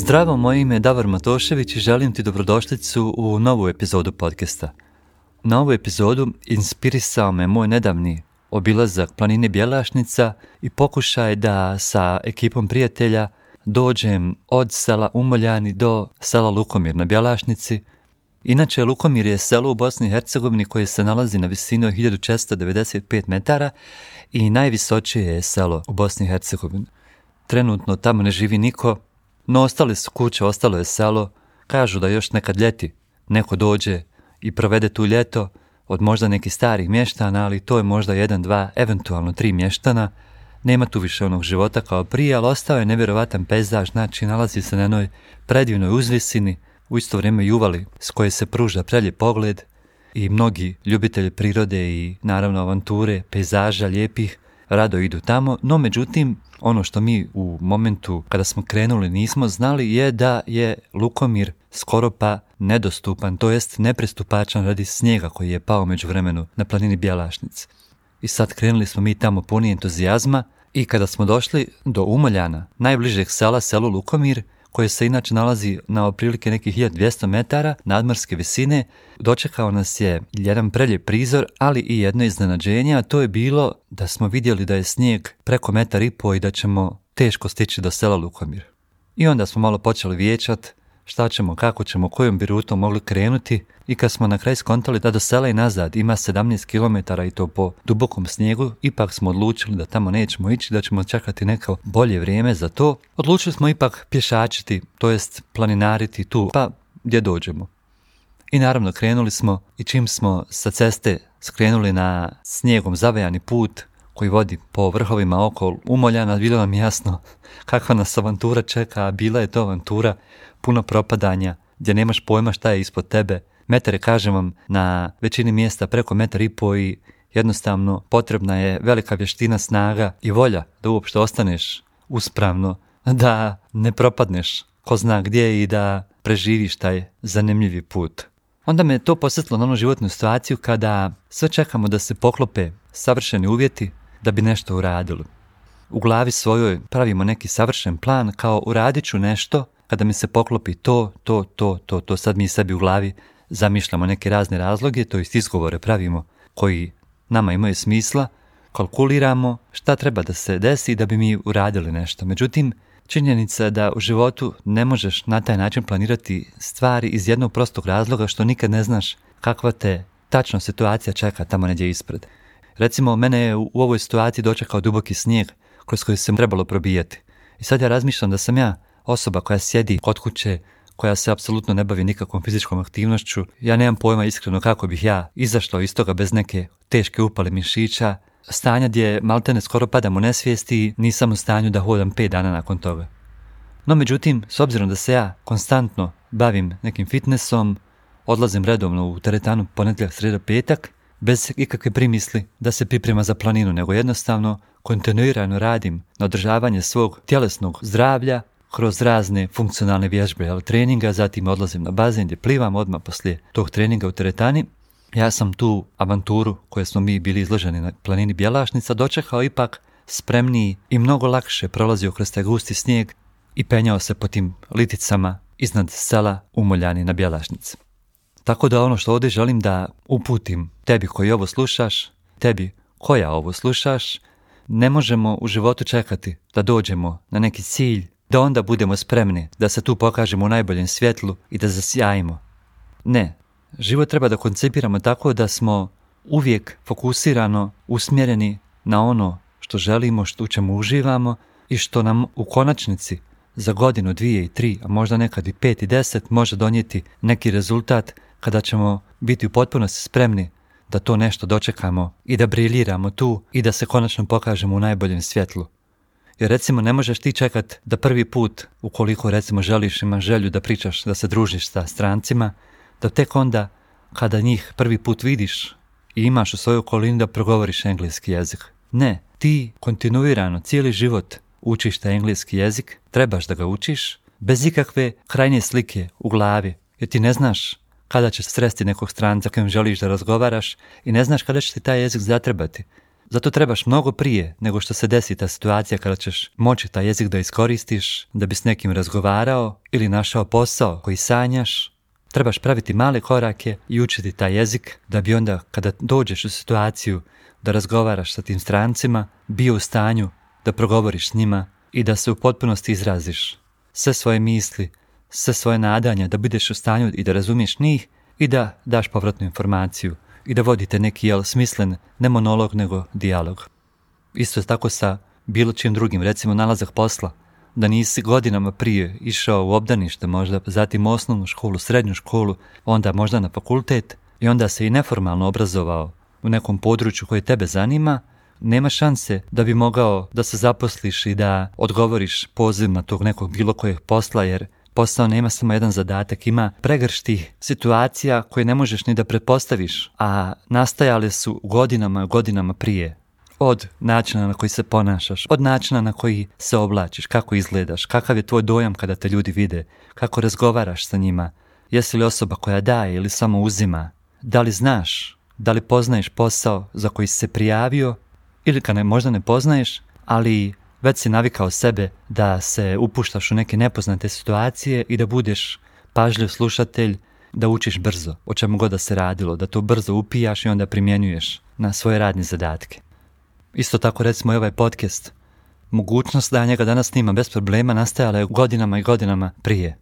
Zdravo, moje ime je Davor Matošević i želim ti dobrodošlicu u novu epizodu podcasta. Na ovu epizodu inspirisao me moj nedavni obilazak planine Bjelašnica i pokušaj da sa ekipom prijatelja dođem od sela Umoljani do sela Lukomir na Bjelašnici. Inače, Lukomir je selo u Bosni i Hercegovini koje se nalazi na visini od 1495 metara i najvisočije je selo u Bosni i Hercegovini. Trenutno tamo ne živi niko, no ostale su kuće, ostalo je selo. Kažu da još nekad ljeti neko dođe i provede tu ljeto od možda nekih starih mještana, ali to je možda jedan, dva, eventualno tri mještana. Nema tu više onog života kao prije, ali ostao je nevjerovatan pejzaž, znači nalazi se na jednoj predivnoj uzvisini, u isto vrijeme i uvali s koje se pruža prelje pogled i mnogi ljubitelji prirode i naravno avanture, pejzaža lijepih rado idu tamo, no međutim ono što mi u momentu kada smo krenuli nismo znali je da je Lukomir skoro pa nedostupan, to jest nepristupačan radi snijega koji je pao među vremenu na planini Bjelašnic. I sad krenuli smo mi tamo puni entuzijazma i kada smo došli do Umoljana, najbližeg sela, selu Lukomir, koje se inače nalazi na otprilike nekih 1200 metara nadmorske visine, dočekao nas je jedan prelijep prizor, ali i jedno iznenađenje, a to je bilo da smo vidjeli da je snijeg preko metar i po i da ćemo teško stići do sela Lukomir. I onda smo malo počeli vijećat, šta ćemo, kako ćemo, kojom bi rutom mogli krenuti i kad smo na kraj skontali da do sela i nazad ima 17 km i to po dubokom snijegu, ipak smo odlučili da tamo nećemo ići, da ćemo čekati neko bolje vrijeme za to. Odlučili smo ipak pješačiti, to jest planinariti tu, pa gdje dođemo. I naravno krenuli smo i čim smo sa ceste skrenuli na snijegom zavejani put koji vodi po vrhovima oko Umoljana, bilo nam jasno kakva nas avantura čeka, a bila je to avantura puno propadanja, gdje nemaš pojma šta je ispod tebe. Metar je, kažem vam, na većini mjesta preko metar i po i jednostavno potrebna je velika vještina, snaga i volja da uopšte ostaneš uspravno, da ne propadneš ko zna gdje i da preživiš taj zanimljivi put. Onda me to posjetilo na onu životnu situaciju kada sve čekamo da se poklope savršeni uvjeti da bi nešto uradili. U glavi svojoj pravimo neki savršen plan kao uradit ću nešto kada mi se poklopi to, to, to, to, to, sad mi sebi u glavi zamišljamo neke razne razloge, to jest izgovore pravimo koji nama imaju smisla, kalkuliramo šta treba da se desi da bi mi uradili nešto. Međutim, činjenica je da u životu ne možeš na taj način planirati stvari iz jednog prostog razloga što nikad ne znaš kakva te tačno situacija čeka tamo negdje ispred. Recimo, mene je u ovoj situaciji dočekao duboki snijeg kroz koji se trebalo probijati. I sad ja razmišljam da sam ja osoba koja sjedi kod kuće, koja se apsolutno ne bavi nikakvom fizičkom aktivnošću, ja nemam pojma iskreno kako bih ja izašao iz toga bez neke teške upale mišića, stanja gdje maltene skoro padam u nesvijesti nisam u stanju da hodam pet dana nakon toga. No međutim, s obzirom da se ja konstantno bavim nekim fitnessom, odlazim redovno u teretanu ponedjeljak, sreda, petak, bez ikakve primisli da se priprema za planinu, nego jednostavno kontinuirano radim na održavanje svog tjelesnog zdravlja kroz razne funkcionalne vježbe, ali treninga, zatim odlazim na bazen gdje plivam odmah poslije tog treninga u teretani. Ja sam tu avanturu koju smo mi bili izloženi na planini Bjelašnica dočekao ipak spremniji i mnogo lakše prolazio kroz taj gusti snijeg i penjao se po tim liticama iznad sela Umoljani na Bjelašnici. Tako da ono što ovdje želim da uputim tebi koji ovo slušaš, tebi koja ovo slušaš, ne možemo u životu čekati da dođemo na neki cilj da onda budemo spremni da se tu pokažemo u najboljem svjetlu i da zasjajimo. Ne, život treba da koncipiramo tako da smo uvijek fokusirano usmjereni na ono što želimo, što u čemu uživamo i što nam u konačnici za godinu, dvije i tri, a možda nekad i pet i deset može donijeti neki rezultat kada ćemo biti u potpunosti spremni da to nešto dočekamo i da briljiramo tu i da se konačno pokažemo u najboljem svjetlu. Jer recimo ne možeš ti čekat da prvi put, ukoliko recimo želiš, imaš želju da pričaš, da se družiš sa strancima, da tek onda kada njih prvi put vidiš i imaš u svojoj okolini da progovoriš engleski jezik. Ne, ti kontinuirano cijeli život učiš taj engleski jezik, trebaš da ga učiš, bez ikakve krajnje slike u glavi, jer ti ne znaš kada ćeš sresti nekog stranca kojem želiš da razgovaraš i ne znaš kada će ti taj jezik zatrebati. Zato trebaš mnogo prije nego što se desi ta situacija kada ćeš moći taj jezik da iskoristiš, da bi s nekim razgovarao ili našao posao koji sanjaš. Trebaš praviti male korake i učiti taj jezik da bi onda kada dođeš u situaciju da razgovaraš sa tim strancima, bio u stanju da progovoriš s njima i da se u potpunosti izraziš. Sve svoje misli, sve svoje nadanja, da budeš u stanju i da razumiješ njih i da daš povratnu informaciju i da vodite neki jel smislen, ne monolog nego dijalog. Isto je tako sa bilo čim drugim, recimo nalazak posla, da nisi godinama prije išao u obdanište možda, zatim osnovnu školu, srednju školu, onda možda na fakultet i onda se i neformalno obrazovao u nekom području koje tebe zanima, nema šanse da bi mogao da se zaposliš i da odgovoriš pozivima tog nekog bilo kojeg posla, jer posao nema samo jedan zadatak, ima pregršti situacija koje ne možeš ni da pretpostaviš, a nastajale su godinama, godinama prije. Od načina na koji se ponašaš, od načina na koji se oblačiš, kako izgledaš, kakav je tvoj dojam kada te ljudi vide, kako razgovaraš sa njima, jesi li osoba koja daje ili samo uzima, da li znaš, da li poznaješ posao za koji se prijavio ili kad ne, možda ne poznaješ, ali već si navikao sebe da se upuštaš u neke nepoznate situacije i da budeš pažljiv slušatelj, da učiš brzo, o čemu god da se radilo, da to brzo upijaš i onda primjenjuješ na svoje radne zadatke. Isto tako recimo i ovaj podcast. Mogućnost da ja njega danas snimam bez problema nastajala je godinama i godinama prije.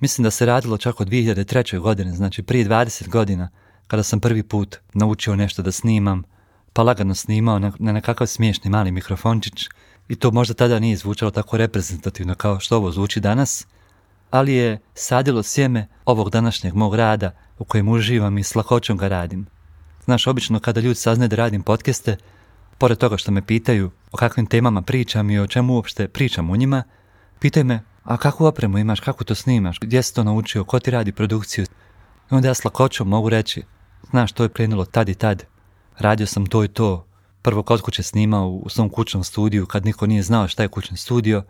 Mislim da se radilo čak od 2003. godine, znači prije 20 godina, kada sam prvi put naučio nešto da snimam, pa lagano snimao na, nekakav smiješni mali mikrofončić i to možda tada nije zvučalo tako reprezentativno kao što ovo zvuči danas, ali je sadilo sjeme ovog današnjeg mog rada u kojem uživam i s lakoćom ga radim. Znaš, obično kada ljudi saznaju da radim podcaste, pored toga što me pitaju o kakvim temama pričam i o čemu uopšte pričam u njima, pitaju me, a kakvu opremu imaš, kako to snimaš, gdje si to naučio, ko ti radi produkciju? I onda ja s lakoćom mogu reći, znaš, to je krenulo tad i tad, radio sam to i to, prvo kod kuće snimao u svom kućnom studiju kad niko nije znao šta je kućni studio,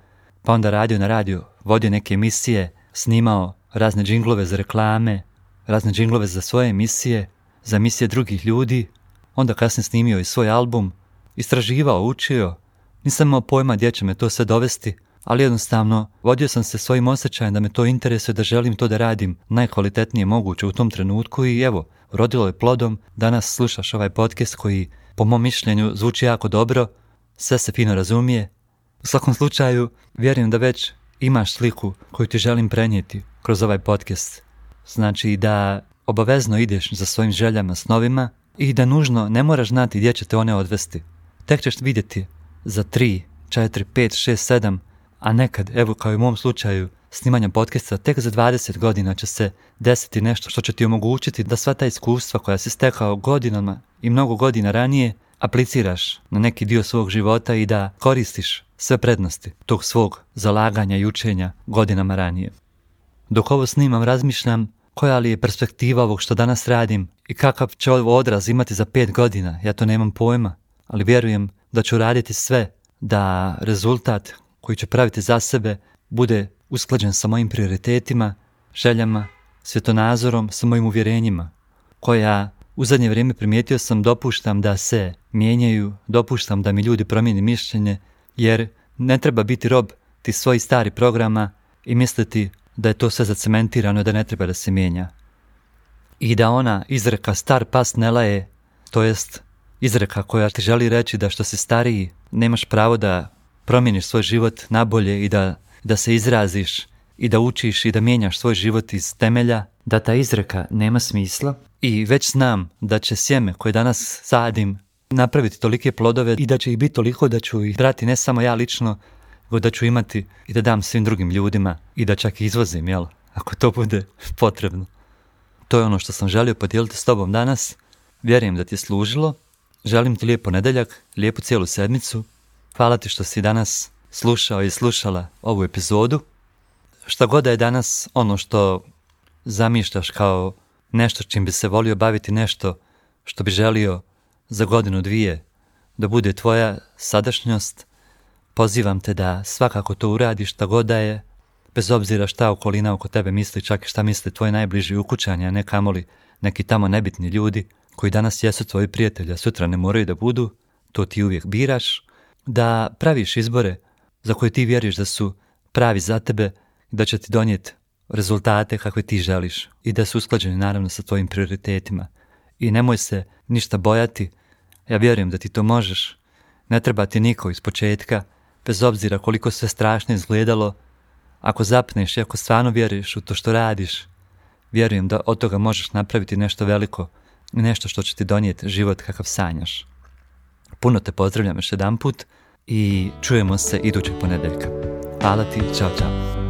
pa onda radio na radio, vodio neke emisije, snimao razne džinglove za reklame, razne džinglove za svoje emisije, za emisije drugih ljudi, onda kasnije snimio i svoj album, istraživao, učio, nisam imao pojma gdje će me to sve dovesti, ali jednostavno vodio sam se svojim osjećajem da me to interesuje, da želim to da radim najkvalitetnije moguće u tom trenutku i evo, rodilo je plodom, danas slušaš ovaj podcast koji po mom mišljenju zvuči jako dobro, sve se fino razumije. U svakom slučaju, vjerujem da već imaš sliku koju ti želim prenijeti kroz ovaj podcast. Znači da obavezno ideš za svojim željama, snovima i da nužno ne moraš znati gdje će te one odvesti. Tek ćeš vidjeti za 3, 4, 5, 6, 7, a nekad, evo kao i u mom slučaju, snimanja podcasta, tek za 20 godina će se desiti nešto što će ti omogućiti da sva ta iskustva koja si stekao godinama i mnogo godina ranije apliciraš na neki dio svog života i da koristiš sve prednosti tog svog zalaganja i učenja godinama ranije. Dok ovo snimam razmišljam koja li je perspektiva ovog što danas radim i kakav će ovo odraz imati za pet godina, ja to nemam pojma, ali vjerujem da ću raditi sve da rezultat koji ću praviti za sebe bude usklađen sa mojim prioritetima, željama, svjetonazorom, sa mojim uvjerenjima, koja u zadnje vrijeme primijetio sam dopuštam da se mijenjaju, dopuštam da mi ljudi promijeni mišljenje, jer ne treba biti rob ti svojih stari programa i misliti da je to sve zacementirano da ne treba da se mijenja. I da ona izreka star pas ne laje, to jest izreka koja ti želi reći da što si stariji nemaš pravo da promijeniš svoj život nabolje i da, da se izraziš i da učiš i da mijenjaš svoj život iz temelja, da ta izreka nema smisla i već znam da će sjeme koje danas sadim napraviti tolike plodove i da će ih biti toliko da ću ih brati ne samo ja lično, nego da ću imati i da dam svim drugim ljudima i da čak izvozim, jel? Ako to bude potrebno. To je ono što sam želio podijeliti s tobom danas. Vjerujem da ti je služilo. Želim ti lijepo nedeljak, lijepu cijelu sedmicu. Hvala ti što si danas slušao i slušala ovu epizodu. Šta god da je danas ono što zamišljaš kao nešto čim bi se volio baviti nešto što bi želio za godinu dvije da bude tvoja sadašnjost, pozivam te da svakako to uradiš šta god da je, bez obzira šta okolina oko tebe misli, čak i šta misli tvoji najbliži ukućani, a ne kamoli neki tamo nebitni ljudi koji danas jesu tvoji prijatelji, a sutra ne moraju da budu, to ti uvijek biraš, da praviš izbore za koje ti vjeruješ da su pravi za tebe, da će ti donijeti rezultate kakve ti želiš i da su usklađeni naravno sa tvojim prioritetima. I nemoj se ništa bojati, ja vjerujem da ti to možeš, ne treba ti niko iz početka, bez obzira koliko sve strašno izgledalo, ako zapneš i ako stvarno vjeruješ u to što radiš, vjerujem da od toga možeš napraviti nešto veliko i nešto što će ti donijeti život kakav sanjaš. Puno te pozdravljam još jedan put i čujemo se idućeg ponedeljka. Hvala ti, čao čao.